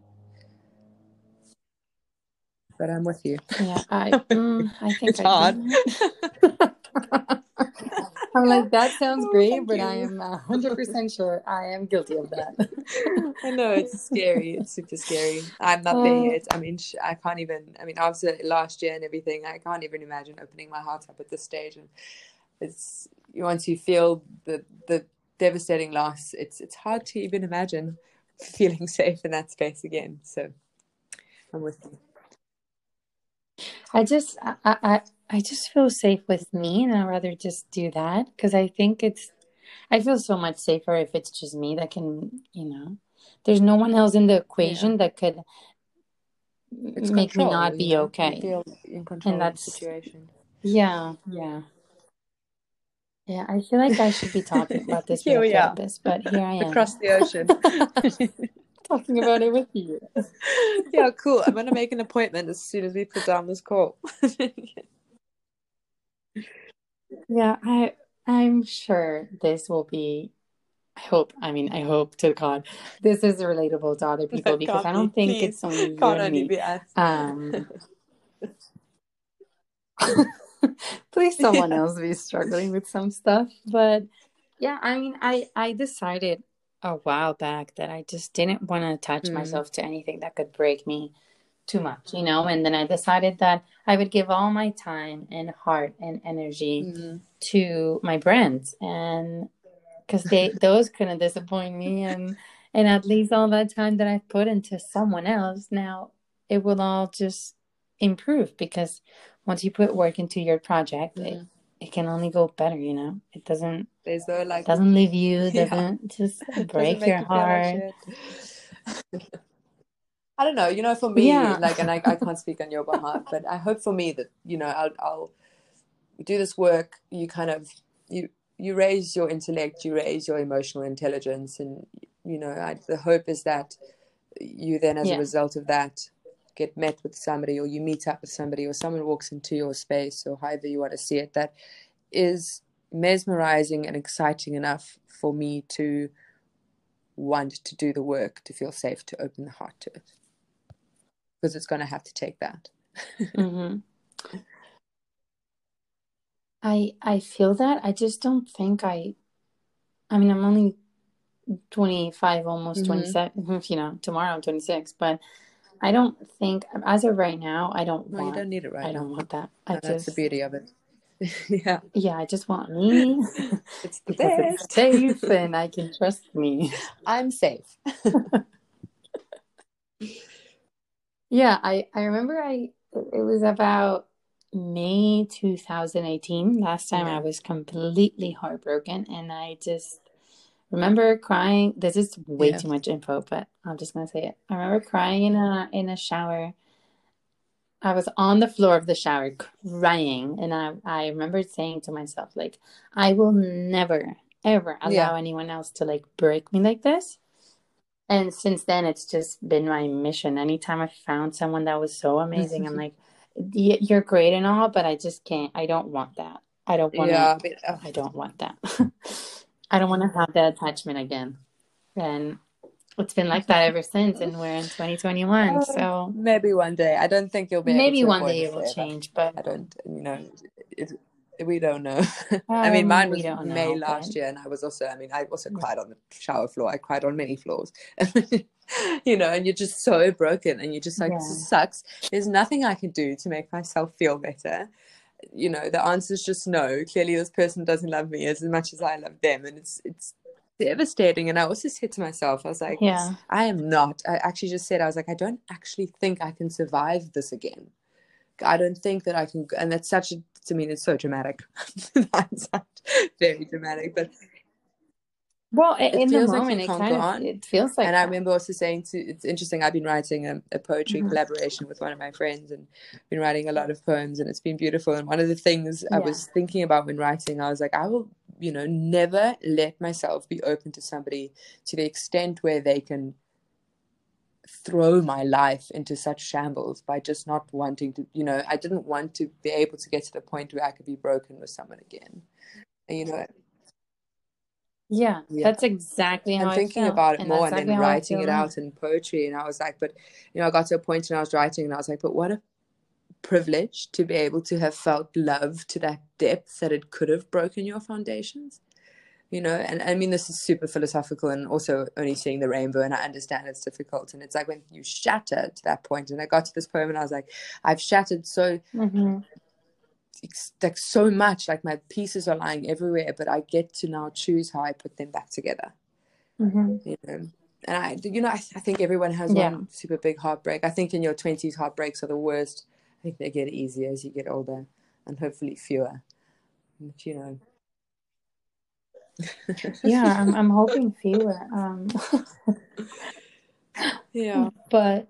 But I'm with you. Yeah, I, mm, I think it's I hard. I'm like, that sounds oh, great, but you. I am 100% sure I am guilty of that. I know, it's scary. It's super scary. I'm not there yet. I mean, I can't even, I mean, after last year and everything, I can't even imagine opening my heart up at this stage. And it's, once you feel the, the devastating loss, it's it's hard to even imagine feeling safe in that space again. So I'm with you. I just I, I I just feel safe with me and I'd rather just do that because I think it's I feel so much safer if it's just me that can, you know. There's no one else in the equation yeah. that could it's make control, me not be okay. feel in control and that's, situation. Yeah, yeah. Yeah, I feel like I should be talking about this with a therapist, but here I am. Across the ocean. talking about it with you. yeah, cool. I'm gonna make an appointment as soon as we put down this call. yeah, I I'm sure this will be I hope I mean I hope to God this is relatable to other people because I don't think it's only and me. Um please someone yeah. else be struggling with some stuff but yeah i mean i i decided a while back that i just didn't want to attach mm. myself to anything that could break me too much you know and then i decided that i would give all my time and heart and energy mm. to my brands and because they those couldn't disappoint me and and at least all that time that i've put into someone else now it will all just improve because once you put work into your project, mm-hmm. it, it can only go better, you know? It doesn't There's no like doesn't leave you, doesn't yeah. just break your heart. I don't know, you know, for me, yeah. like, and I, I can't speak on your behalf, but I hope for me that, you know, I'll, I'll do this work, you kind of, you, you raise your intellect, you raise your emotional intelligence. And, you know, I, the hope is that you then, as yeah. a result of that, get met with somebody or you meet up with somebody or someone walks into your space or however you want to see it that is mesmerizing and exciting enough for me to want to do the work to feel safe to open the heart to it because it's going to have to take that mm-hmm. i i feel that i just don't think i i mean i'm only 25 almost mm-hmm. 27 you know tomorrow i'm 26 but i don't think as of right now i don't no, want you don't need it right i don't now. want that I no, just, that's the beauty of it yeah yeah i just want me it's the best. it's safe and i can trust me i'm safe yeah i i remember i it was about may 2018 last time yeah. i was completely heartbroken and i just remember crying. This is way yeah. too much info, but I'm just gonna say it. I remember crying in a in a shower. I was on the floor of the shower crying, and I I remember saying to myself like, I will never ever allow yeah. anyone else to like break me like this. And since then, it's just been my mission. Anytime I found someone that was so amazing, I'm like, you're great and all, but I just can't. I don't want that. I don't want. Yeah, uh, I don't want that. I don't want to have that attachment again. And it's been like that ever since, and we're in 2021. Uh, so maybe one day. I don't think you'll be. Maybe one day it will change, but I don't. You know, it, we don't know. Um, I mean, mine was May know, last but... year, and I was also. I mean, I also cried on the shower floor. I cried on many floors. you know, and you're just so broken, and you're just like, yeah. this sucks. There's nothing I can do to make myself feel better you know the answer is just no. Clearly this person doesn't love me as much as i love them and it's it's devastating. And i also said to myself i was like yeah. I am not i actually just said i was like i don't actually think i can survive this again. I don't think that i can and that's such a to me it's so dramatic. Very dramatic but well, it in the moment, like it kind of it feels like. And that. I remember also saying to it's interesting. I've been writing a, a poetry mm-hmm. collaboration with one of my friends, and been writing a lot of poems, and it's been beautiful. And one of the things yeah. I was thinking about when writing, I was like, I will, you know, never let myself be open to somebody to the extent where they can throw my life into such shambles by just not wanting to. You know, I didn't want to be able to get to the point where I could be broken with someone again. And, you know yeah, yeah, that's exactly how I'm thinking about it and more and then writing it out in poetry. And I was like, but you know, I got to a point when I was writing and I was like, but what a privilege to be able to have felt love to that depth that it could have broken your foundations. You know, and I mean, this is super philosophical and also only seeing the rainbow. And I understand it's difficult. And it's like when you shatter to that point, and I got to this poem and I was like, I've shattered so mm-hmm like so much like my pieces are lying everywhere but i get to now choose how i put them back together. Mm-hmm. you know? And i you know I, I think everyone has yeah. one super big heartbreak. I think in your 20s heartbreaks are the worst. I think they get easier as you get older and hopefully fewer. But you know. Yeah I'm, I'm hoping fewer um yeah. but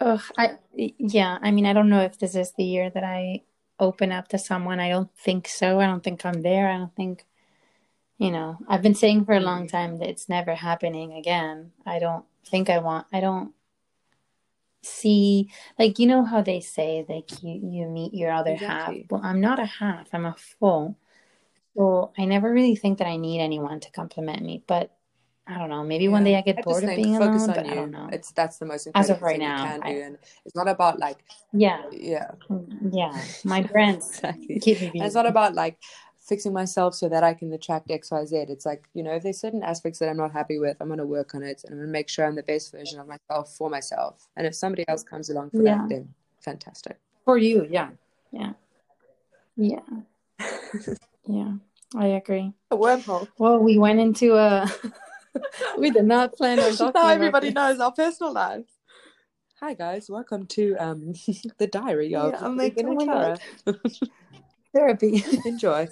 Ugh, I yeah. I mean, I don't know if this is the year that I open up to someone. I don't think so. I don't think I'm there. I don't think, you know. I've been saying for a long mm-hmm. time that it's never happening again. I don't think I want. I don't see like you know how they say like you you meet your other exactly. half. Well, I'm not a half. I'm a full. So I never really think that I need anyone to compliment me, but I don't know. Maybe yeah. one day I get I bored of being alone, but you. I don't know. It's that's the most important As of right thing now, you can I, do, and it's not about like yeah, yeah, yeah. My friends exactly. It's not about like fixing myself so that I can attract X, Y, Z. It's like you know, if there's certain aspects that I'm not happy with, I'm gonna work on it, and I'm gonna make sure I'm the best version of myself for myself. And if somebody else comes along for yeah. that, then fantastic for you. Yeah, yeah, yeah, yeah. I agree. A wormhole. Well, we went into a. we did not plan on talking. Now everybody knows our personal lives. Hi guys, welcome to um the diary of yeah, I'm like, oh my God. therapy. Enjoy.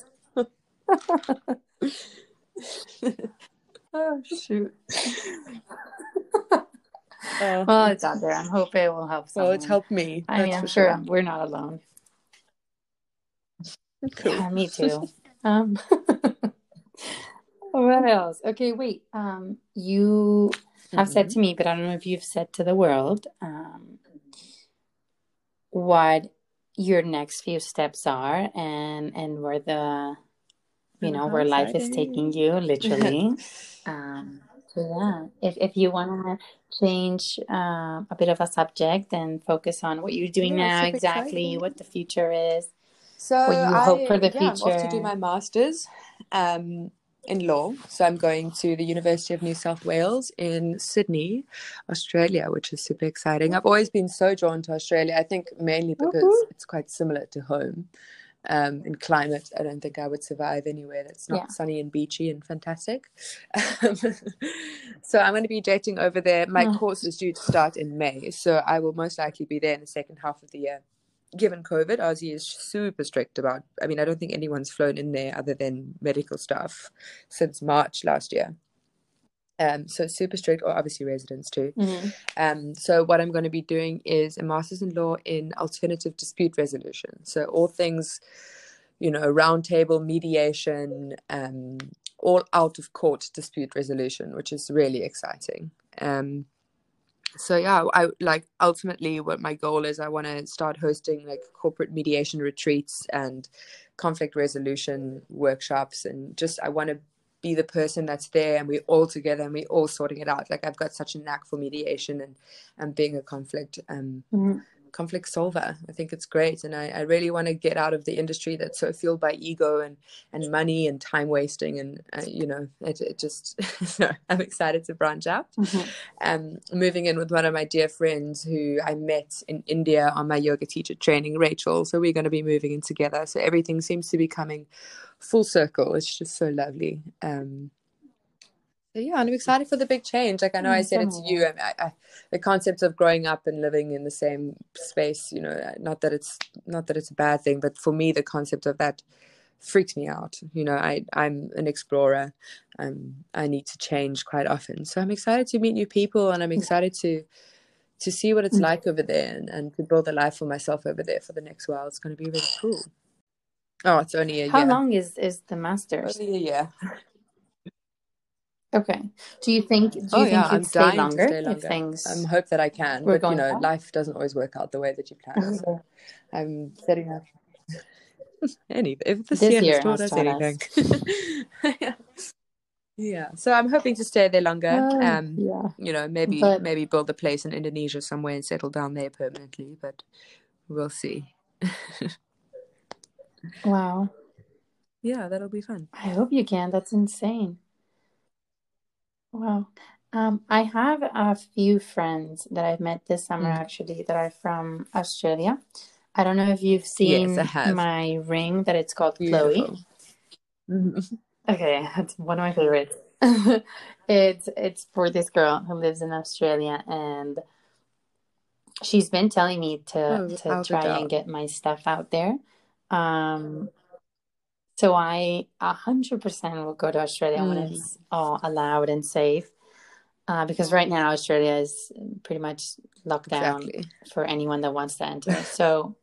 oh shoot. Uh, well, it's out there. I hope it will help. Someone. Well, it's helped me. I mean, I'm sure, sure we're not alone. Cool. Yeah, me too. Um, what else? Okay, wait. Um, you have mm-hmm. said to me, but I don't know if you've said to the world. Um, what your next few steps are and and where the you know where life is taking you literally um so yeah if, if you want to change uh, a bit of a subject and focus on what you're doing yeah, now exactly exciting. what the future is so what you I, hope for the yeah, future i'm off to do my masters um in law. So I'm going to the University of New South Wales in Sydney, Australia, which is super exciting. I've always been so drawn to Australia. I think mainly because mm-hmm. it's quite similar to home. Um, in climate, I don't think I would survive anywhere that's not yeah. sunny and beachy and fantastic. so I'm going to be dating over there. My oh. course is due to start in May, so I will most likely be there in the second half of the year given COVID, Aussie is super strict about. I mean, I don't think anyone's flown in there other than medical staff since March last year. Um, so super strict, or obviously residents too. Mm-hmm. Um, so what I'm going to be doing is a master's in law in alternative dispute resolution. So all things, you know, roundtable mediation, um, all out of court dispute resolution, which is really exciting. Um, so yeah i like ultimately what my goal is i want to start hosting like corporate mediation retreats and conflict resolution workshops and just i want to be the person that's there and we're all together and we're all sorting it out. Like i've got such a knack for mediation and and being a conflict um mm-hmm conflict solver. I think it's great, and I, I really want to get out of the industry that's so fueled by ego and and money and time wasting, and uh, you know, it, it just. so I'm excited to branch out. Mm-hmm. Um, moving in with one of my dear friends who I met in India on my yoga teacher training, Rachel. So we're going to be moving in together. So everything seems to be coming full circle. It's just so lovely. Um, yeah, and I'm excited for the big change. Like I know I said it to you. I, I, the concept of growing up and living in the same space, you know, uh, not that it's not that it's a bad thing, but for me, the concept of that freaks me out. You know, I I'm an explorer. I'm I need to change quite often, so I'm excited to meet new people, and I'm excited to to see what it's mm. like over there and, and to build a life for myself over there for the next while. It's going to be really cool. Oh, it's only a How year. How long is is the masters? Only a year. Okay. Do you think? Do you oh, think yeah, you'd stay longer, stay longer, if things? I hope that I can, but you know, life doesn't always work out the way that you plan. So I'm setting up. Any if this, this year, year taught us anything. yeah. yeah. So I'm hoping to stay there longer. Uh, um, yeah. You know, maybe but... maybe build a place in Indonesia somewhere and settle down there permanently, but we'll see. wow. Yeah, that'll be fun. I hope you can. That's insane. Wow. Um, I have a few friends that I've met this summer mm. actually that are from Australia. I don't know if you've seen yes, my ring that it's called Beautiful. Chloe. Mm-hmm. Okay, that's one of my favorites. it's it's for this girl who lives in Australia and she's been telling me to oh, to try and get my stuff out there. Um so I 100% will go to Australia mm. when it's all allowed and safe. Uh, because right now Australia is pretty much locked down exactly. for anyone that wants to enter. So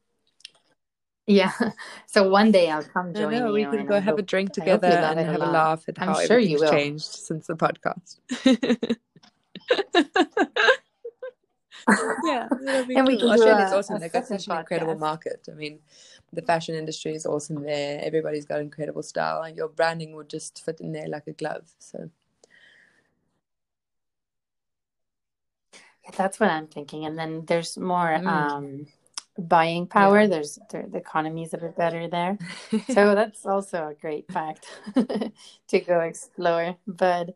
yeah, so one day I'll come join know, you. We can go have hope, a drink together and have a, a laugh at I'm how sure you will. changed since the podcast. yeah, and we can Australia is awesome. They've got such an incredible market. I mean, the fashion industry is awesome there. Everybody's got incredible style, and your branding would just fit in there like a glove. So. That's what I'm thinking, and then there's more mm. um, buying power. Yeah. There's the, the economy is a bit better there, so that's also a great fact to go explore. But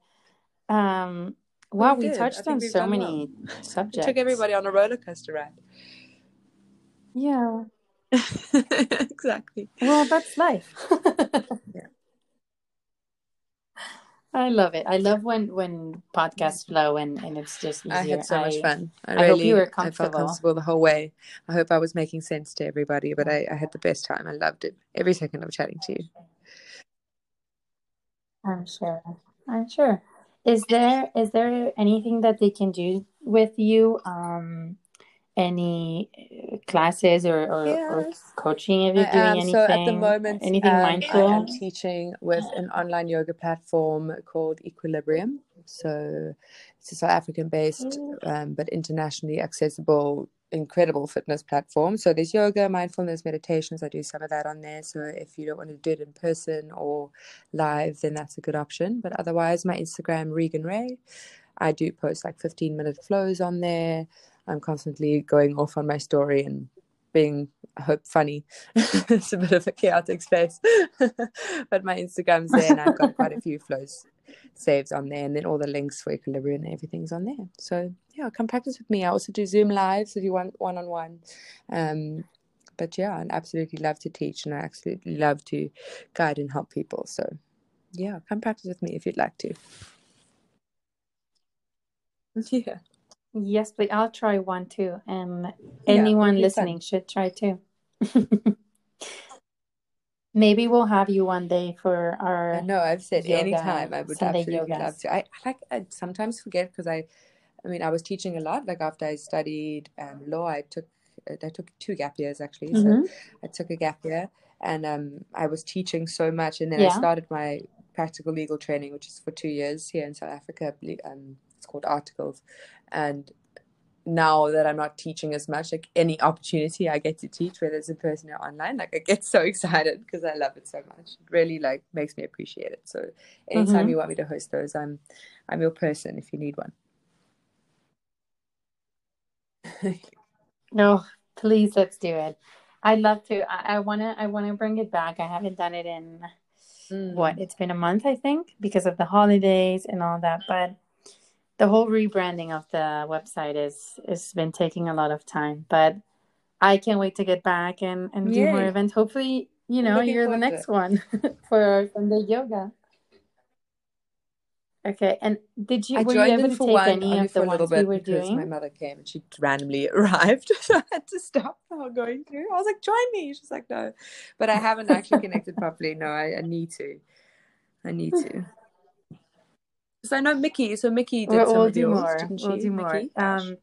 um, wow, we, we touched on so many well. subjects. We took everybody on a roller coaster ride. Yeah, exactly. Well, that's life. yeah. I love it. I love when when podcasts flow and, and it's just easier. I had so much fun. I, I really, hope you were comfortable. I felt comfortable the whole way. I hope I was making sense to everybody, but I, I had the best time. I loved it. Every second of chatting to you. I'm sure. I'm sure. Is there is there anything that they can do with you um any uh, classes or, or, yes. or coaching if you're doing anything? So at the moment, anything um, mindful? I am teaching with an online yoga platform called Equilibrium. So it's a South African based, um, but internationally accessible incredible fitness platform. So there's yoga, mindfulness, meditations. I do some of that on there. So if you don't want to do it in person or live, then that's a good option. But otherwise, my Instagram, Reegan Ray, I do post like 15 minute flows on there. I'm constantly going off on my story and being, I hope, funny. it's a bit of a chaotic space. but my Instagram's there and I've got quite a few flows saved on there, and then all the links for equilibrium and everything's on there. So yeah, come practice with me. I also do Zoom lives if you want one on one. Um, but yeah, I absolutely love to teach, and I absolutely love to guide and help people. So yeah, come practice with me if you'd like to. Yeah. Yes, but I'll try one too, and anyone yeah, listening fun. should try too. Maybe we'll have you one day for our. No, I've said anytime. I would Sunday absolutely yogas. love to. I, like I sometimes forget because I, I mean, I was teaching a lot. Like after I studied um, law, I took I took two gap years actually. Mm-hmm. So I took a gap year, and um, I was teaching so much, and then yeah. I started my practical legal training, which is for two years here in South Africa. Um, it's called Articles, and now that I'm not teaching as much, like any opportunity I get to teach, whether it's in person or online, like I get so excited because I love it so much. It really like makes me appreciate it. So anytime mm-hmm. you want me to host those, I'm I'm your person if you need one. No, please let's do it. I'd love to. I, I wanna I wanna bring it back. I haven't done it in mm. what, it's been a month I think, because of the holidays and all that. But the whole rebranding of the website is has been taking a lot of time, but I can't wait to get back and and Yay. do more events. Hopefully, you know, you're the next one for Sunday yoga. Okay, and did you I were you able to take one, any of the ones we were doing? My mother came and she randomly arrived, so I had to stop going through. I was like, "Join me." She's like, "No," but I haven't actually connected properly. No, I, I need to. I need to. Because I know Mickey, so Mickey did we'll, some we'll of yours, more. didn't she? We'll do more. Mickey? Um,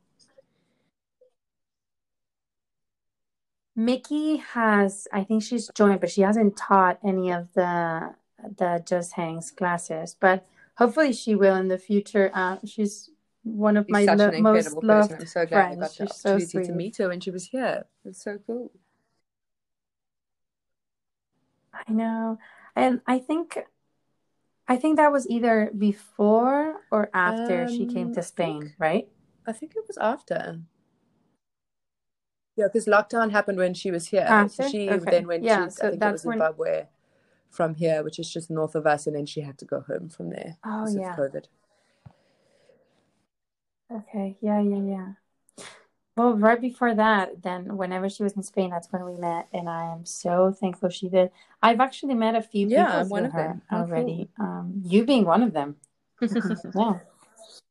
Mickey has, I think she's joined, but she hasn't taught any of the the Just Hangs classes. But hopefully, she will in the future. Uh, she's one of she's my lo- most loved I'm so glad friends. I got the she's opportunity so to meet her when she was here. It's so cool. I know, and I think I think that was either before or after um, she came to Spain, think, right? I think it was after. Yeah, because lockdown happened when she was here. After? She okay. then went yeah, to so I think it was when... From here, which is just north of us, and then she had to go home from there. Oh yeah. COVID. Okay. Yeah. Yeah. Yeah. Well, right before that, then whenever she was in Spain, that's when we met, and I am so thankful she did. I've actually met a few people yeah, one through her already. Cool. Um, you being one of them. yeah.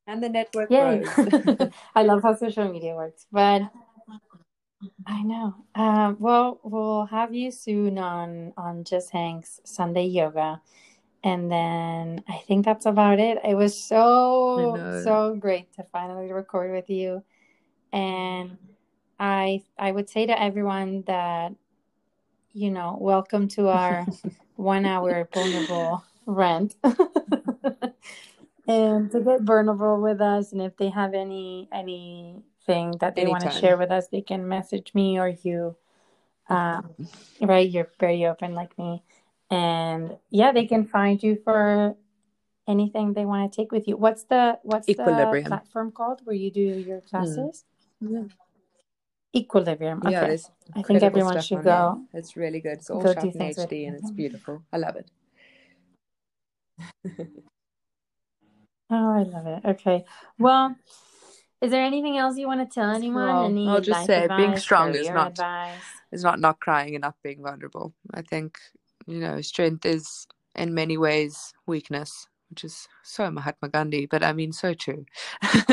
And the network grows. I love how social media works, but I know. Um, well, we'll have you soon on on Just Hangs Sunday Yoga, and then I think that's about it. It was so so great to finally record with you and I I would say to everyone that you know, welcome to our one hour vulnerable rent. and to get vulnerable with us and if they have any any anything that they want to share with us, they can message me or you. Um, right, you're very open like me. And yeah, they can find you for anything they want to take with you. What's the what's the platform called where you do your hmm. classes? Mm. Yeah. Equilibrium. Okay. Yeah, I think everyone should go. There. It's really good. It's all shot in HD and it's beautiful. I love it. oh, I love it. Okay. Well, is there anything else you want to tell anyone? Well, Any I'll just say being strong is not advice? is not not crying and not being vulnerable. I think you know strength is in many ways weakness, which is so Mahatma Gandhi, but I mean so true.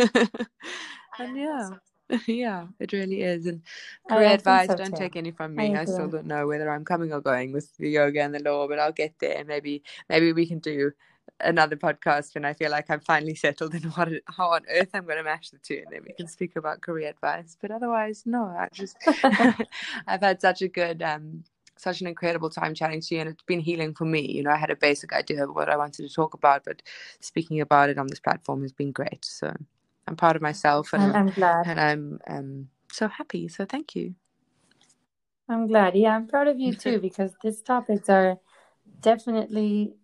and yeah. yeah, it really is. And oh, career advice, so don't too. take any from me. I, I, still don't know whether I'm coming or going with the yoga and the law, but I'll get there. Maybe maybe we can do another podcast when I feel like I'm finally settled in what how on earth I'm going to mash the two, and then we can speak about career advice. But otherwise, no, I just I've had such a good um such an incredible time chatting to you and it's been healing for me you know i had a basic idea of what i wanted to talk about but speaking about it on this platform has been great so I'm proud of myself, and I'm, I'm glad, and I'm um, so happy. So thank you. I'm glad. Yeah, I'm proud of you too because these topics are definitely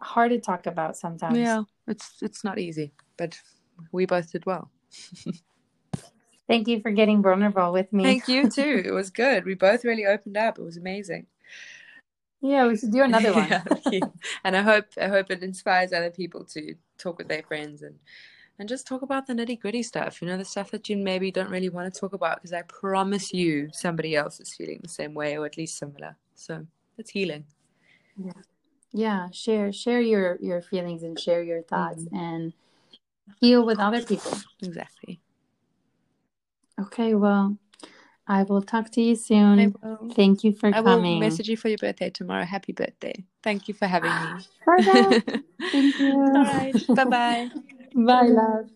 hard to talk about sometimes. Yeah, it's it's not easy, but we both did well. Thank you for getting vulnerable with me. Thank you too. It was good. We both really opened up. It was amazing. Yeah, we should do another one. yeah, and I hope I hope it inspires other people to talk with their friends and and just talk about the nitty gritty stuff. You know, the stuff that you maybe don't really want to talk about because I promise you somebody else is feeling the same way or at least similar. So it's healing. Yeah. Yeah. Share share your your feelings and share your thoughts mm-hmm. and heal with other people. Exactly. Okay, well, I will talk to you soon. Thank you for I coming. will message you for your birthday tomorrow. Happy birthday. Thank you for having me. Perfect. Thank you. All right. Bye-bye. Bye, love.